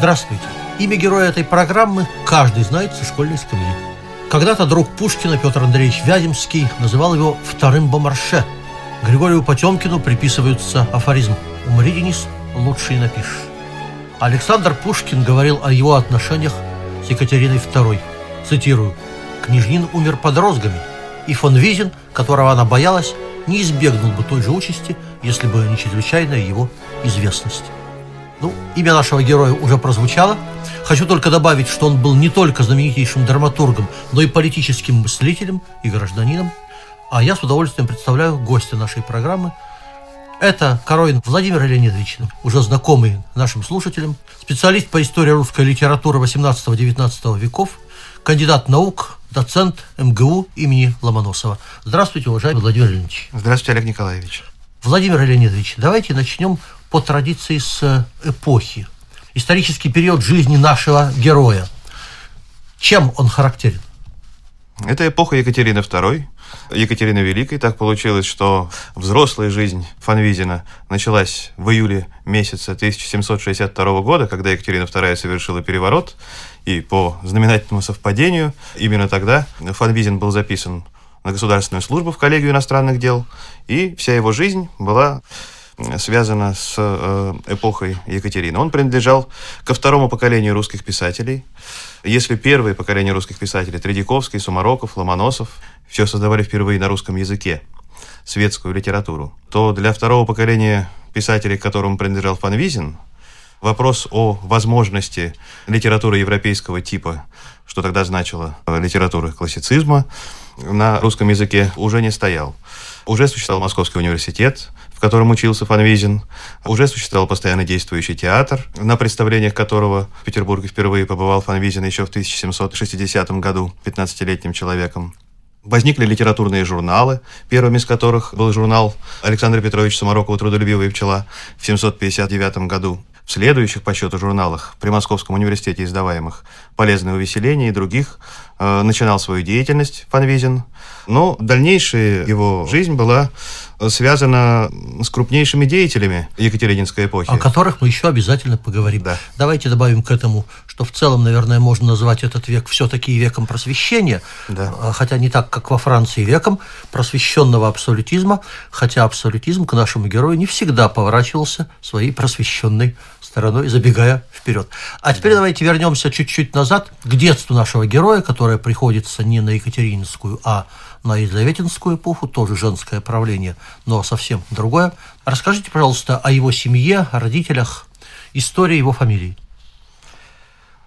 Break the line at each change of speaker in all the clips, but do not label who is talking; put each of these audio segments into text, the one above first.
Здравствуйте. Имя героя этой программы каждый знает со школьной скамьи. Когда-то друг Пушкина Петр Андреевич Вяземский называл его вторым бомарше. Григорию Потемкину приписываются афоризм «Умри, Денис, лучше и напишешь». Александр Пушкин говорил о его отношениях с Екатериной II. Цитирую. «Княжнин умер под розгами, и фон Визин, которого она боялась, не избегнул бы той же участи, если бы не чрезвычайная его известность». Ну, имя нашего героя уже прозвучало. Хочу только добавить, что он был не только знаменитейшим драматургом, но и политическим мыслителем и гражданином. А я с удовольствием представляю гостя нашей программы. Это Коровин Владимир Леонидович, уже знакомый нашим слушателям, специалист по истории русской литературы 18-19 веков, кандидат наук, доцент МГУ имени Ломоносова. Здравствуйте, уважаемый Владимир Леонидович.
Здравствуйте, Олег Николаевич.
Владимир Леонидович, давайте начнем по традиции с эпохи. Исторический период жизни нашего героя. Чем он характерен?
Это эпоха Екатерины II, Екатерины Великой. Так получилось, что взрослая жизнь Фанвизина началась в июле месяца 1762 года, когда Екатерина II совершила переворот. И по знаменательному совпадению, именно тогда Фанвизин был записан на государственную службу в коллегию иностранных дел, и вся его жизнь была связана с э, эпохой Екатерины. Он принадлежал ко второму поколению русских писателей. Если первое поколение русских писателей, Тредяковский, Сумароков, Ломоносов, все создавали впервые на русском языке светскую литературу, то для второго поколения писателей, к которому принадлежал Фанвизин, вопрос о возможности литературы европейского типа, что тогда значило литературы классицизма, на русском языке уже не стоял. Уже существовал Московский университет, в котором учился Фанвизин. Уже существовал постоянно действующий театр, на представлениях которого в Петербурге впервые побывал Фанвизин еще в 1760 году 15-летним человеком. Возникли литературные журналы, первым из которых был журнал Александра Петровича Самарокова «Трудолюбивая пчела» в 759 году. В следующих по счету журналах при Московском университете издаваемых «Полезное увеселение» и других э, начинал свою деятельность Фанвизин. Но дальнейшая его жизнь была связана с крупнейшими деятелями Екатерининской эпохи.
О которых мы еще обязательно поговорим.
Да.
Давайте добавим к этому, что в целом, наверное, можно назвать этот век все-таки веком просвещения,
Да.
А, хотя не так, как во Франции, веком просвещенного абсолютизма, хотя абсолютизм к нашему герою не всегда поворачивался своей просвещенной стороной, забегая вперед. А теперь давайте вернемся чуть-чуть назад к детству нашего героя, которое приходится не на Екатерининскую, а на Елизаветинскую эпоху, тоже женское правление, но совсем другое. Расскажите, пожалуйста, о его семье, о родителях, истории его фамилии.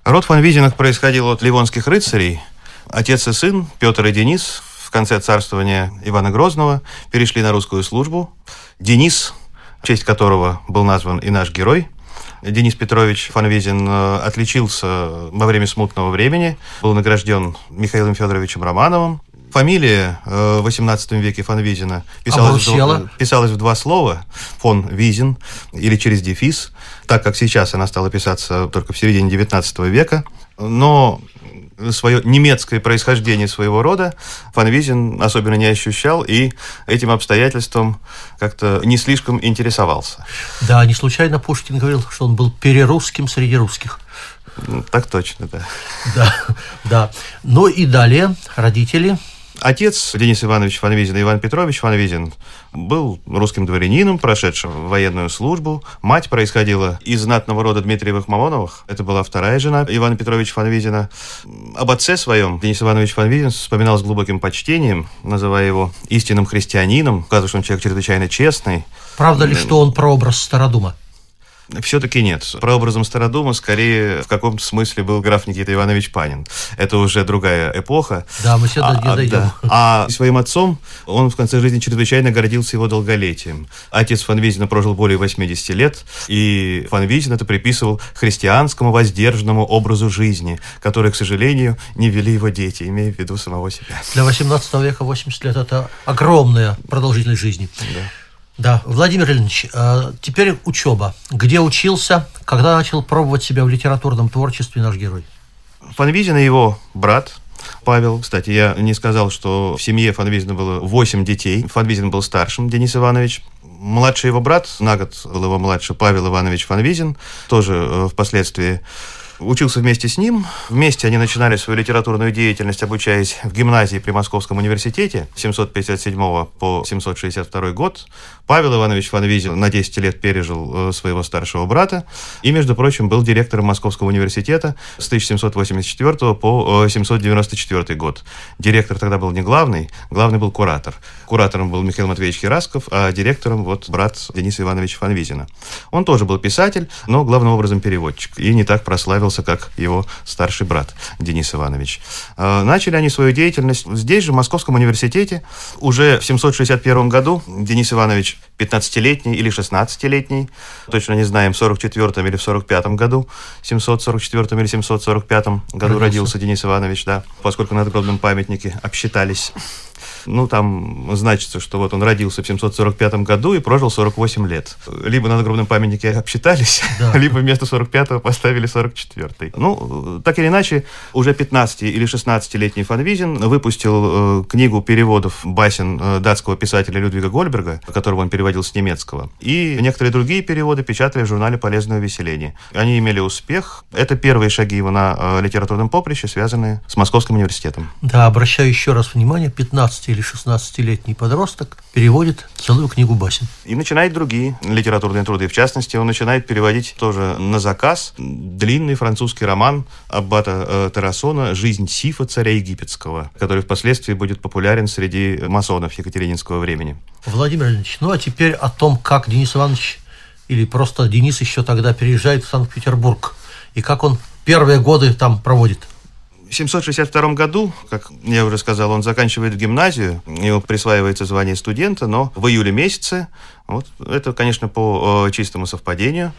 Род Фанвизинах происходил от ливонских рыцарей. Отец и сын, Петр и Денис, в конце царствования Ивана Грозного, перешли на русскую службу. Денис, в честь которого был назван и наш герой, Денис Петрович Фанвизин э, отличился во время смутного времени, был награжден Михаилом Федоровичем Романовым. Фамилия э, в XVIII веке Фанвизина писалась, в, писалась в два слова «фон Визин» или через дефис, так как сейчас она стала писаться только в середине XIX века. Но свое немецкое происхождение своего рода Фанвизин особенно не ощущал и этим обстоятельством как-то не слишком интересовался.
Да, не случайно Пушкин говорил, что он был перерусским среди русских.
Так точно, да.
Да, да. Ну и далее родители.
Отец Денис Иванович Фанвизин Иван Петрович Фанвизин был русским дворянином, прошедшим военную службу. Мать происходила из знатного рода Дмитриевых Мамоновых. Это была вторая жена Ивана Петровича Фанвизина. Об отце своем Денис Иванович Фанвизин вспоминал с глубоким почтением, называя его истинным христианином, указывая, что он человек чрезвычайно честный.
Правда ли, что он прообраз Стародума?
Все-таки нет. Прообразом Стародума скорее в каком-то смысле был граф Никита Иванович Панин. Это уже другая эпоха.
Да, мы сюда не
а,
дойдем.
да. А своим отцом он в конце жизни чрезвычайно гордился его долголетием. Отец Фан Визина прожил более 80 лет, и Фан Визин это приписывал христианскому воздержанному образу жизни, который, к сожалению, не вели его дети, имея в виду самого себя.
Для 18 века 80 лет это огромная продолжительность жизни.
Да.
Да, Владимир Ильич, э, теперь учеба. Где учился, когда начал пробовать себя в литературном творчестве наш герой?
Фанвизин и его брат Павел. Кстати, я не сказал, что в семье Фанвизина было 8 детей. Фанвизин был старшим, Денис Иванович. Младший его брат, на год был его младше Павел Иванович Фанвизин, тоже э, впоследствии учился вместе с ним. Вместе они начинали свою литературную деятельность, обучаясь в гимназии при Московском университете 757 по 762 год. Павел Иванович Фанвизин на 10 лет пережил э, своего старшего брата и, между прочим, был директором Московского университета с 1784 по 794 э, год. Директор тогда был не главный, главный был куратор. Куратором был Михаил Матвеевич Херасков, а директором вот брат Дениса Ивановича Фанвизина. Он тоже был писатель, но главным образом переводчик. И не так прославился, как его старший брат Денис Иванович. Э, начали они свою деятельность здесь же, в Московском университете. Уже в 761 году Денис Иванович 15-летний или 16-летний, точно не знаем, в 44-м или в 45-м году, 744 или 745 году родился. родился Денис Иванович, да, поскольку на надгробном памятнике обсчитались ну, там значится, что вот он родился в 745 году и прожил 48 лет. Либо на надгробном памятнике обсчитались, да. либо вместо 45-го поставили 44-й. Ну, так или иначе, уже 15 или 16-летний Фанвизин выпустил э, книгу переводов басен э, датского писателя Людвига Гольберга, которого он переводил с немецкого, и некоторые другие переводы печатали в журнале «Полезное увеселение». Они имели успех. Это первые шаги его на э, литературном поприще, связанные с Московским университетом.
Да, обращаю еще раз внимание, 15 или 16-летний подросток переводит целую книгу басен.
И начинает другие литературные труды. В частности, он начинает переводить тоже на заказ длинный французский роман Аббата э, Тарасона «Жизнь Сифа, царя египетского», который впоследствии будет популярен среди масонов екатерининского времени.
Владимир Ильич, ну а теперь о том, как Денис Иванович или просто Денис еще тогда переезжает в Санкт-Петербург и как он первые годы там проводит.
В 762 году, как я уже сказал, он заканчивает гимназию, ему присваивается звание студента, но в июле месяце, вот, это, конечно, по э, чистому совпадению,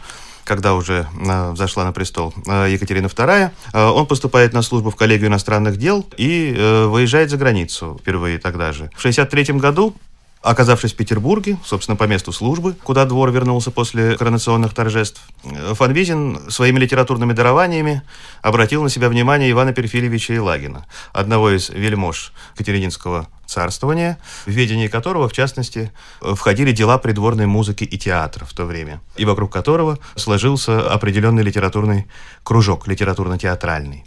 когда уже э, взошла на престол э, Екатерина II, э, он поступает на службу в коллегию иностранных дел и э, выезжает за границу впервые тогда же. В 1963 году Оказавшись в Петербурге, собственно, по месту службы, куда двор вернулся после коронационных торжеств, Фанвизин своими литературными дарованиями обратил на себя внимание Ивана Перфильевича Илагина, одного из вельмож Катерининского царствования, в ведении которого, в частности, входили дела придворной музыки и театра в то время, и вокруг которого сложился определенный литературный кружок, литературно-театральный.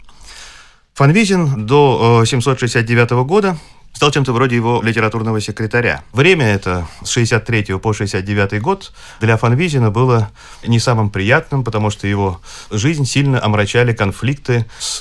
Фанвизин до 769 года стал чем-то вроде его литературного секретаря. Время это с 63 по 69 год для Фанвизина было не самым приятным, потому что его жизнь сильно омрачали конфликты с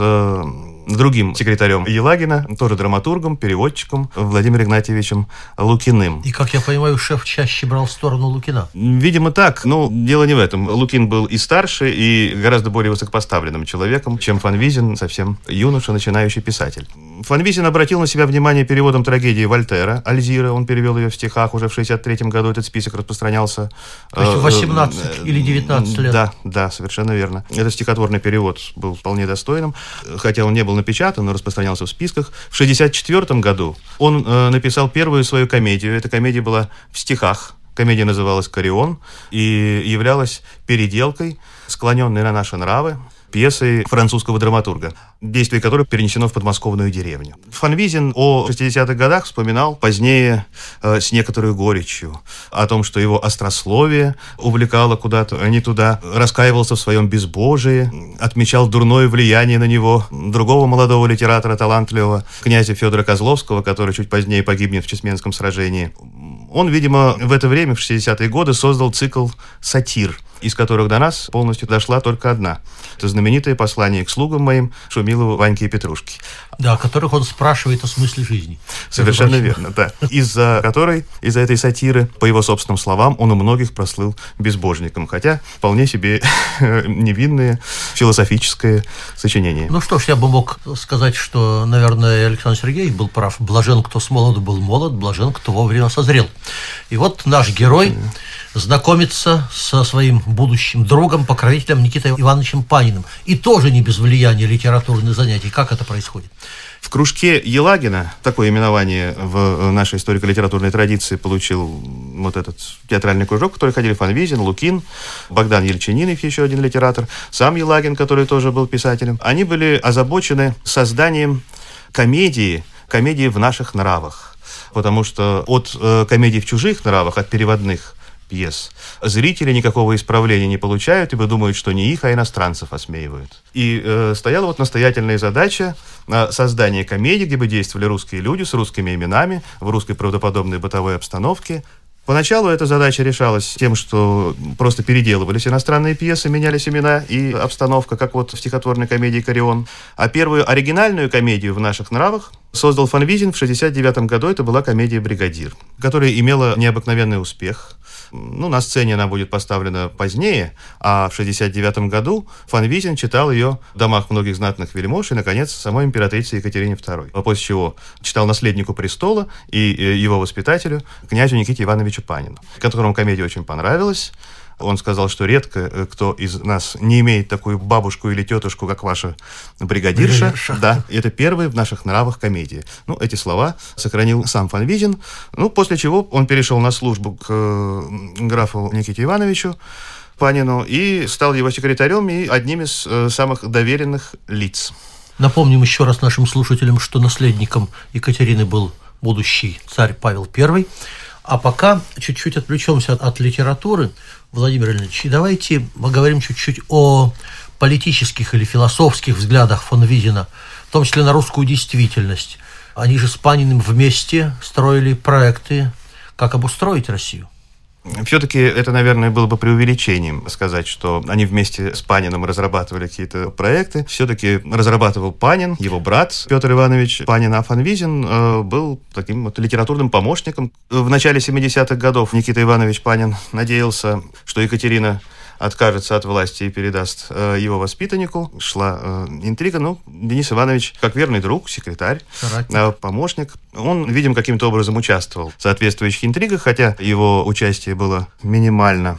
другим секретарем Елагина, тоже драматургом, переводчиком Владимиром Игнатьевичем Лукиным.
И, как я понимаю, шеф чаще брал сторону Лукина.
Видимо, так. Но дело не в этом. Лукин был и старше, и гораздо более высокопоставленным человеком, чем Фанвизин, совсем юноша, начинающий писатель. Фанвизин обратил на себя внимание переводом трагедии Вольтера, Альзира. Он перевел ее в стихах. Уже в 63 году этот список распространялся.
То есть 18 э, или 19 лет.
Да, да, совершенно верно. Этот стихотворный перевод был вполне достойным, хотя он не был напечатан, но распространялся в списках. В 1964 году он э, написал первую свою комедию. Эта комедия была в стихах. Комедия называлась «Корион» и являлась переделкой, склоненной на наши нравы, пьесой французского драматурга, действие которой перенесено в подмосковную деревню. Фанвизин о 60-х годах вспоминал позднее э, с некоторой горечью о том, что его острословие увлекало куда-то не туда, раскаивался в своем безбожии, отмечал дурное влияние на него другого молодого литератора, талантливого, князя Федора Козловского, который чуть позднее погибнет в Чесменском сражении. Он, видимо, в это время, в 60-е годы, создал цикл «Сатир», из которых до нас полностью дошла только одна. Это знаменитое послание к слугам моим Шумилову, Ваньке и Петрушке.
Да, о которых он спрашивает о смысле жизни.
Совершенно верно, да. Из-за которой, из-за этой сатиры, по его собственным словам, он у многих прослыл безбожником, хотя вполне себе невинные философическое сочинение.
Ну что ж, я бы мог сказать, что, наверное, Александр Сергеевич был прав. Блажен, кто с молоду был молод, блажен, кто вовремя созрел. И вот наш герой знакомится со своим будущим другом, покровителем Никитой Ивановичем Паниным. И тоже не без влияния литературных занятий. Как это происходит?
В кружке Елагина, такое именование в нашей историко-литературной традиции получил вот этот театральный кружок, в который ходили Фанвизин, Лукин, Богдан Ельчининов, еще один литератор, сам Елагин, который тоже был писателем. Они были озабочены созданием комедии, комедии в наших нравах. Потому что от э, комедий в чужих нравах, от переводных, пьес. Зрители никакого исправления не получают, ибо думают, что не их, а иностранцев осмеивают. И э, стояла вот настоятельная задача э, создания комедии, где бы действовали русские люди с русскими именами, в русской правдоподобной бытовой обстановке, Поначалу эта задача решалась тем, что просто переделывались иностранные пьесы, менялись имена и обстановка, как вот в стихотворной комедии «Корион». А первую оригинальную комедию в наших нравах создал Фанвизин в 1969 году. Это была комедия «Бригадир», которая имела необыкновенный успех. Ну, на сцене она будет поставлена позднее, а в 1969 году Фанвизин читал ее в домах многих знатных вельмож и, наконец, самой императрице Екатерине II. А после чего читал наследнику престола и э, его воспитателю, князю Никите Ивановичу Панину, которому комедия очень понравилась. Он сказал, что редко э, кто из нас не имеет такую бабушку или тетушку, как ваша бригадирша. бригадирша. Да, это первый в наших нравах комедии. Ну, эти слова сохранил сам Фанвизин. Ну, после чего он перешел на службу к графу Никите Ивановичу. Панину и стал его секретарем и одним из э, самых доверенных лиц.
Напомним еще раз нашим слушателям, что наследником Екатерины был будущий царь Павел I. А пока чуть-чуть отвлечемся от, от литературы. Владимир Ильич, и давайте поговорим чуть-чуть о политических или философских взглядах фон Видина, в том числе на русскую действительность. Они же с Паниным вместе строили проекты, как обустроить Россию.
Все-таки это, наверное, было бы преувеличением сказать, что они вместе с Паниным разрабатывали какие-то проекты. Все-таки разрабатывал Панин, его брат Петр Иванович Панин Афанвизин э, был таким вот литературным помощником. В начале 70-х годов Никита Иванович Панин надеялся, что Екатерина откажется от власти и передаст э, его воспитаннику. Шла э, интрига. Ну, Денис Иванович, как верный друг, секретарь, э, помощник, он, видим, каким-то образом участвовал в соответствующих интригах, хотя его участие было минимально.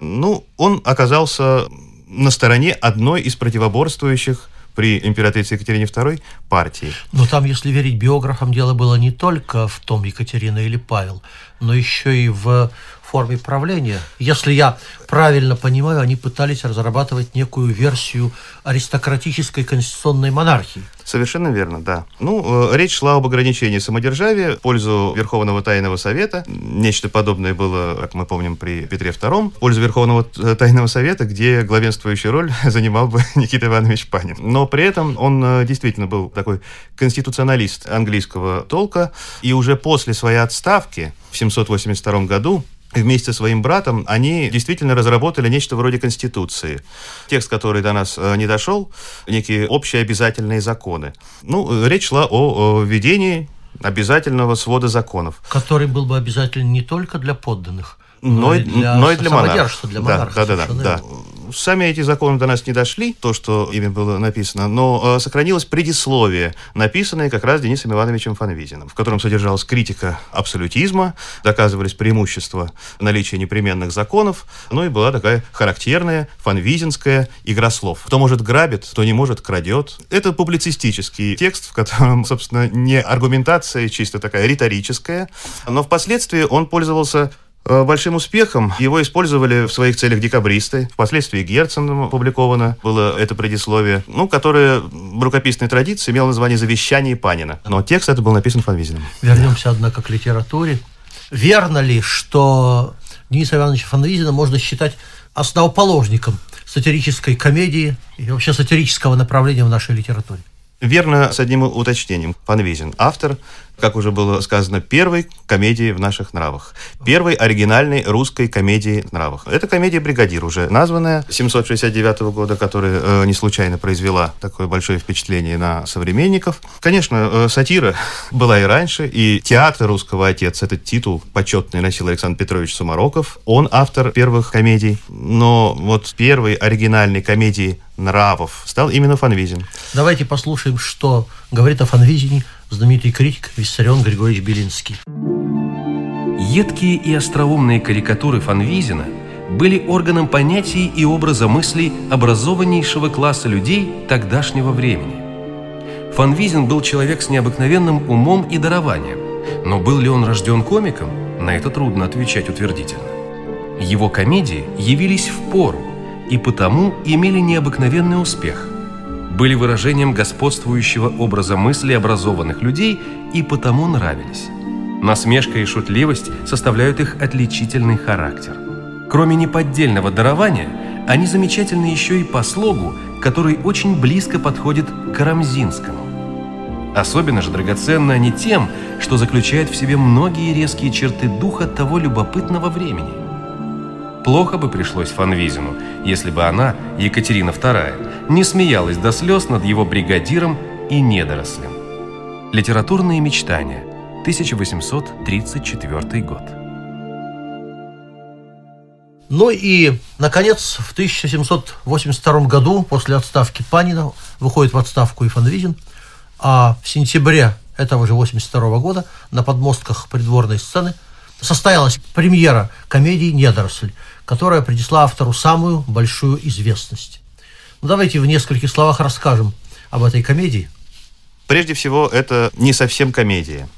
Ну, он оказался на стороне одной из противоборствующих при императрице Екатерине II партии.
Но там, если верить биографам, дело было не только в том, Екатерина или Павел, но еще и в форме правления. Если я правильно понимаю, они пытались разрабатывать некую версию аристократической конституционной монархии.
Совершенно верно, да. Ну, э, речь шла об ограничении самодержавия в пользу Верховного Тайного Совета. Нечто подобное было, как мы помним, при Петре II. В пользу Верховного э, Тайного Совета, где главенствующую роль занимал бы Никита Иванович Панин. Но при этом он э, действительно был такой конституционалист английского толка. И уже после своей отставки в 782 году вместе со своим братом, они действительно разработали нечто вроде Конституции. Текст, который до нас э, не дошел, некие общие обязательные законы. Ну, речь шла о, введении обязательного свода законов.
Который был бы обязателен не только для подданных,
но, но и для, но и для монарха.
Для монарха
да, да, да, да, да сами эти законы до нас не дошли, то, что ими было написано, но э, сохранилось предисловие, написанное как раз Денисом Ивановичем Фанвизиным, в котором содержалась критика абсолютизма, доказывались преимущества наличия непременных законов, ну и была такая характерная фанвизинская игра слов. Кто может грабит, кто не может крадет. Это публицистический текст, в котором, собственно, не аргументация чисто такая риторическая, но впоследствии он пользовался большим успехом его использовали в своих целях декабристы. Впоследствии Герценом опубликовано было это предисловие, ну, которое в рукописной традиции имело название «Завещание Панина». Но текст это был написан Фанвизиным.
Вернемся, однако, к литературе. Верно ли, что Дениса Ивановича Фанвизина можно считать основоположником сатирической комедии и вообще сатирического направления в нашей литературе?
Верно, с одним уточнением. Фанвизин – автор как уже было сказано, первой комедии в наших нравах. Первой оригинальной русской комедии в нравах. Это комедия «Бригадир», уже названная 769 года, которая э, не случайно произвела такое большое впечатление на современников. Конечно, э, сатира была и раньше, и театр «Русского отец» этот титул почетный носил Александр Петрович Сумароков. Он автор первых комедий, но вот первой оригинальной комедии нравов стал именно Фанвизин.
Давайте послушаем, что говорит о Фанвизине знаменитый критик Виссарион Григорьевич Белинский.
Едкие и остроумные карикатуры Фанвизина были органом понятий и образа мыслей образованнейшего класса людей тогдашнего времени. Фанвизин был человек с необыкновенным умом и дарованием, но был ли он рожден комиком, на это трудно отвечать утвердительно. Его комедии явились в пору и потому имели необыкновенный успех. Были выражением господствующего образа мысли образованных людей и потому нравились. Насмешка и шутливость составляют их отличительный характер. Кроме неподдельного дарования, они замечательны еще и по слогу, который очень близко подходит к Карамзинскому. Особенно же драгоценны они тем, что заключает в себе многие резкие черты духа того любопытного времени. Плохо бы пришлось Фанвизину, если бы она, Екатерина II, не смеялась до слез над его бригадиром и недорослем. Литературные мечтания, 1834 год.
Ну и, наконец, в 1782 году, после отставки Панина, выходит в отставку и Фанвизин, а в сентябре этого же 82 года на подмостках придворной сцены состоялась премьера комедии «Недоросль», которая принесла автору самую большую известность. Ну, давайте в нескольких словах расскажем об этой комедии.
Прежде всего, это не совсем комедия.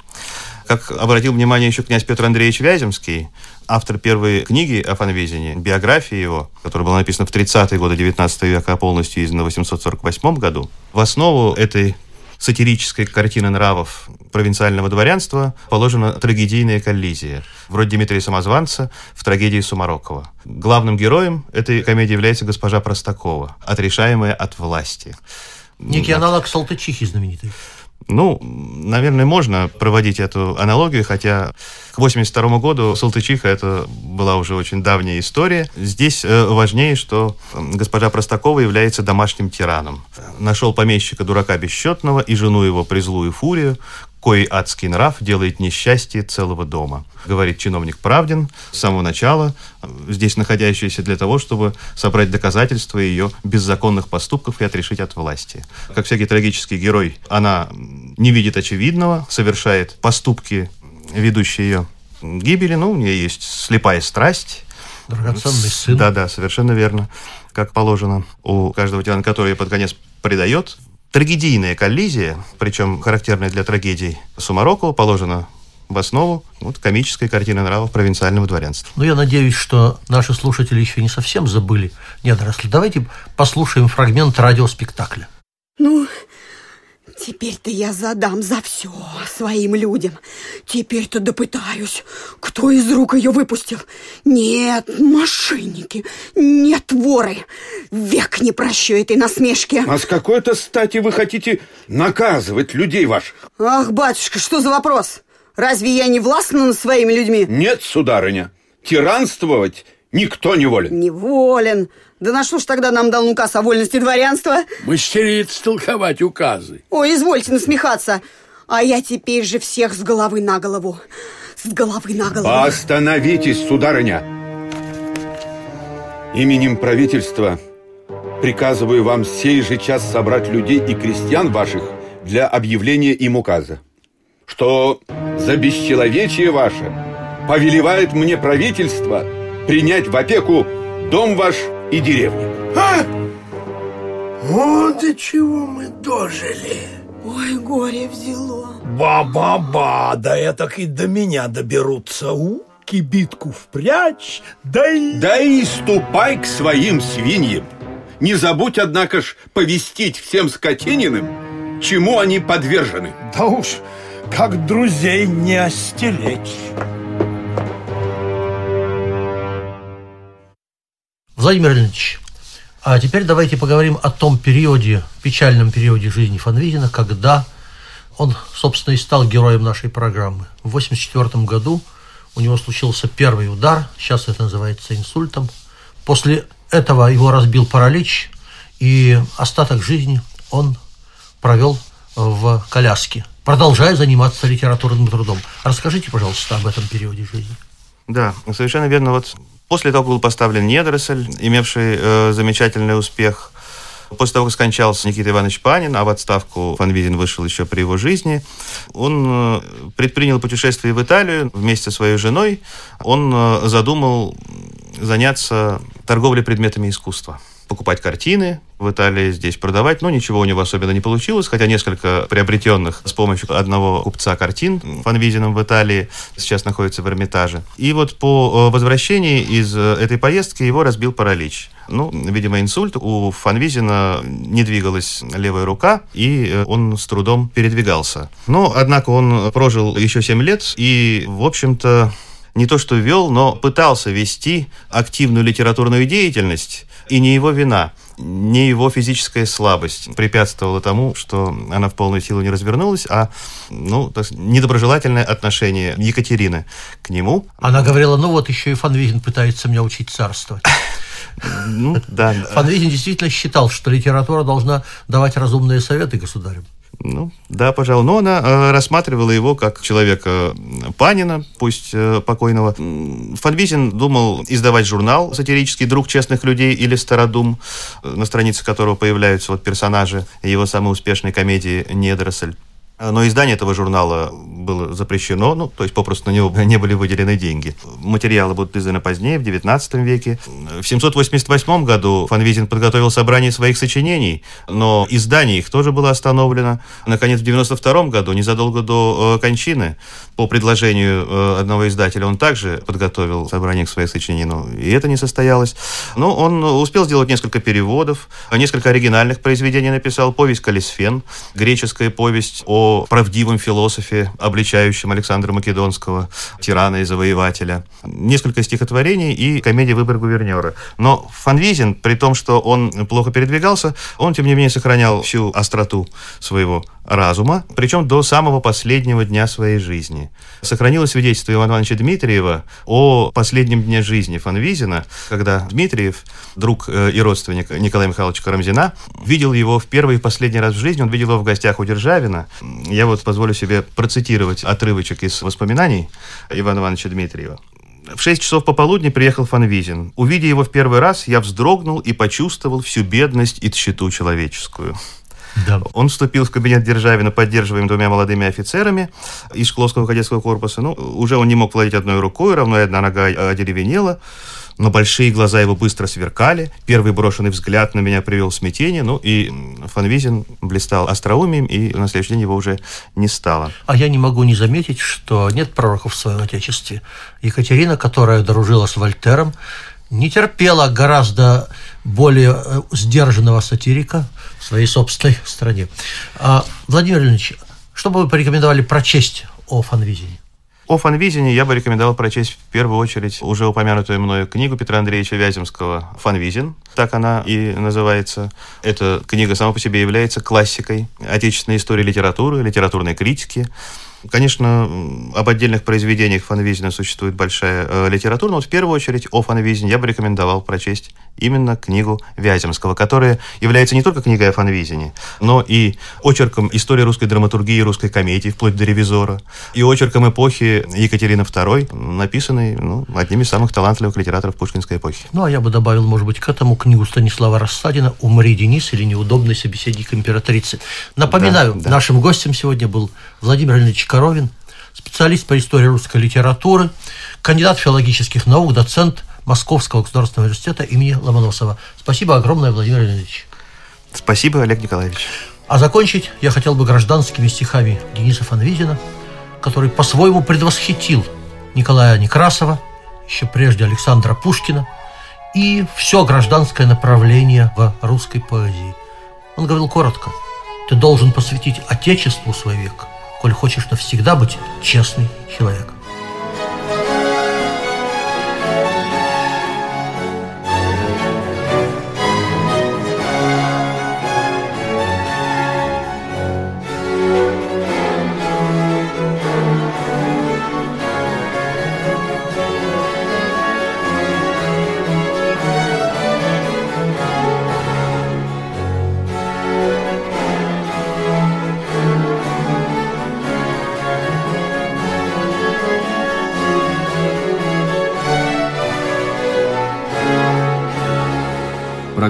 Как обратил внимание еще князь Петр Андреевич Вяземский, автор первой книги о Фанвизине, биографии его, которая была написана в 30-е годы 19 века, а полностью издана в 848 году, в основу этой сатирической картины нравов провинциального дворянства положена трагедийная коллизия, вроде Дмитрия Самозванца в трагедии Сумарокова. Главным героем этой комедии является госпожа Простакова, отрешаемая от власти.
Некий аналог Салтычихи знаменитой.
Ну, наверное, можно проводить эту аналогию, хотя к 82 году Салтычиха это была уже очень давняя история. Здесь э, важнее, что госпожа Простакова является домашним тираном. Нашел помещика дурака бесчетного и жену его призлую фурию, кой адский нрав делает несчастье целого дома. Говорит чиновник Правдин с самого начала, здесь находящийся для того, чтобы собрать доказательства ее беззаконных поступков и отрешить от власти. Как всякий трагический герой, она не видит очевидного, совершает поступки, ведущие ее к гибели, ну, у нее есть слепая страсть,
Драгоценный сын.
Да-да, совершенно верно, как положено у каждого тирана, который под конец предает трагедийная коллизия, причем характерная для трагедий Сумарокова, положена в основу вот, комической картины нравов провинциального дворянства.
Ну, я надеюсь, что наши слушатели еще не совсем забыли недоросли. Давайте послушаем фрагмент радиоспектакля.
Ну, теперь-то я задам за все своим людям. Теперь-то допытаюсь, кто из рук ее выпустил. Нет, мошенники, нет, воры. Век не прощу этой насмешки.
А с какой-то стати вы хотите наказывать людей ваших?
Ах, батюшка, что за вопрос? Разве я не властна над своими людьми?
Нет, сударыня, тиранствовать никто не волен.
Неволен. Да на что ж тогда нам дал указ о вольности дворянства?
Мастериц толковать указы.
Ой, извольте насмехаться. А я теперь же всех с головы на голову. С головы на голову.
Остановитесь, сударыня. Именем правительства приказываю вам сей же час собрать людей и крестьян ваших для объявления им указа, что за бесчеловечие ваше повелевает мне правительство принять в опеку дом ваш и деревню.
А? Вот до чего мы дожили.
Ой, горе взяло.
Ба-ба-ба, да это и до меня доберутся. У, кибитку впрячь, да и...
Да и ступай к своим свиньям. Не забудь, однако ж, повестить всем скотининым, чему они подвержены.
Да уж, как друзей не остеречь.
Владимир Ильич, а теперь давайте поговорим о том периоде, печальном периоде жизни Фанвизина, когда Он, собственно, и стал героем нашей программы. В 1984 году у него случился первый удар, сейчас это называется инсультом. После этого его разбил паралич, и остаток жизни он провел в коляске, продолжая заниматься литературным трудом. Расскажите, пожалуйста, об этом периоде жизни.
Да, совершенно верно. Вот после того, как был поставлен недоросль, имевший э, замечательный успех, После того, как скончался Никита Иванович Панин, а в отставку Фанвизин вышел еще при его жизни, он э, предпринял путешествие в Италию вместе со своей женой. Он э, задумал заняться торговлей предметами искусства покупать картины в Италии, здесь продавать. Но ничего у него особенно не получилось, хотя несколько приобретенных с помощью одного купца картин Фанвизином в Италии сейчас находится в Эрмитаже. И вот по э, возвращении из э, этой поездки его разбил паралич. Ну, видимо, инсульт. У Фанвизина не двигалась левая рука, и э, он с трудом передвигался. Но, однако, он прожил еще 7 лет, и, в общем-то, не то что вел, но пытался вести активную литературную деятельность, и не его вина, не его физическая слабость препятствовала тому, что она в полную силу не развернулась, а ну, так, недоброжелательное отношение Екатерины к нему.
Она говорила, ну вот еще и Фанвизин пытается меня учить царствовать. Ну, да. Фанвизин действительно считал, что литература должна давать разумные советы государям.
Ну, да, пожалуй. Но она э, рассматривала его как человека Панина, пусть э, покойного. Фанвизин думал издавать журнал «Сатирический друг честных людей» или «Стародум», э, на странице которого появляются вот персонажи его самой успешной комедии «Недоросль». Но издание этого журнала было запрещено, ну, то есть попросту на него не были выделены деньги. Материалы будут изданы позднее, в XIX веке. В 788 году Фанвизин подготовил собрание своих сочинений, но издание их тоже было остановлено. Наконец, в 92 году, незадолго до э, кончины, по предложению э, одного издателя, он также подготовил собрание своих сочинений, но и это не состоялось. Но он успел сделать несколько переводов, несколько оригинальных произведений написал. Повесть «Калисфен», греческая повесть о правдивом философе, обличающем Александра Македонского, тирана и завоевателя. Несколько стихотворений и комедия «Выбор гувернера». Но Фанвизин, при том, что он плохо передвигался, он, тем не менее, сохранял всю остроту своего разума, причем до самого последнего дня своей жизни. Сохранилось свидетельство Ивана Ивановича Дмитриева о последнем дне жизни Фанвизина, когда Дмитриев, друг э, и родственник Николая Михайловича Карамзина, видел его в первый и последний раз в жизни, он видел его в гостях у Державина. Я вот позволю себе процитировать отрывочек из воспоминаний Ивана Ивановича Дмитриева. В шесть часов пополудни приехал Фанвизин. Увидя его в первый раз, я вздрогнул и почувствовал всю бедность и тщету человеческую. Да. Он вступил в кабинет Державина, поддерживаемый двумя молодыми офицерами из Шкловского кадетского корпуса. Ну, уже он не мог владеть одной рукой, равно и одна нога одеревенела но большие глаза его быстро сверкали. Первый брошенный взгляд на меня привел в смятение, ну и Фанвизин блистал остроумием, и на следующий день его уже не стало.
А я не могу не заметить, что нет пророков в своем отечестве. Екатерина, которая дружила с Вольтером, не терпела гораздо более э, сдержанного сатирика в своей собственной стране. А, Владимир Ильич, что бы вы порекомендовали прочесть о Фанвизине?
О Фанвизине я бы рекомендовал прочесть в первую очередь уже упомянутую мною книгу Петра Андреевича Вяземского «Фанвизин», так она и называется. Эта книга сама по себе является классикой отечественной истории литературы, литературной критики. Конечно, об отдельных произведениях Фанвизина существует большая э, литература, но вот в первую очередь о Фанвизине я бы рекомендовал прочесть именно книгу Вяземского, которая является не только книгой о Фанвизине, но и очерком истории русской драматургии и русской комедии, вплоть до «Ревизора», и очерком эпохи Екатерины II, написанной ну, одним из самых талантливых литераторов пушкинской эпохи.
Ну, а я бы добавил, может быть, к этому книгу Станислава Рассадина «Умри, Денис» или «Неудобный собеседник императрицы». Напоминаю, да, да. нашим гостем сегодня был Владимир Ильич Коровин, специалист по истории русской литературы, кандидат филологических наук, доцент Московского государственного университета имени Ломоносова. Спасибо огромное, Владимир Леонидович.
Спасибо, Олег Николаевич.
А закончить я хотел бы гражданскими стихами Дениса Фанвизина, который по-своему предвосхитил Николая Некрасова, еще прежде Александра Пушкина, и все гражданское направление в русской поэзии. Он говорил коротко, ты должен посвятить Отечеству свой век – коль хочешь навсегда быть честный человек.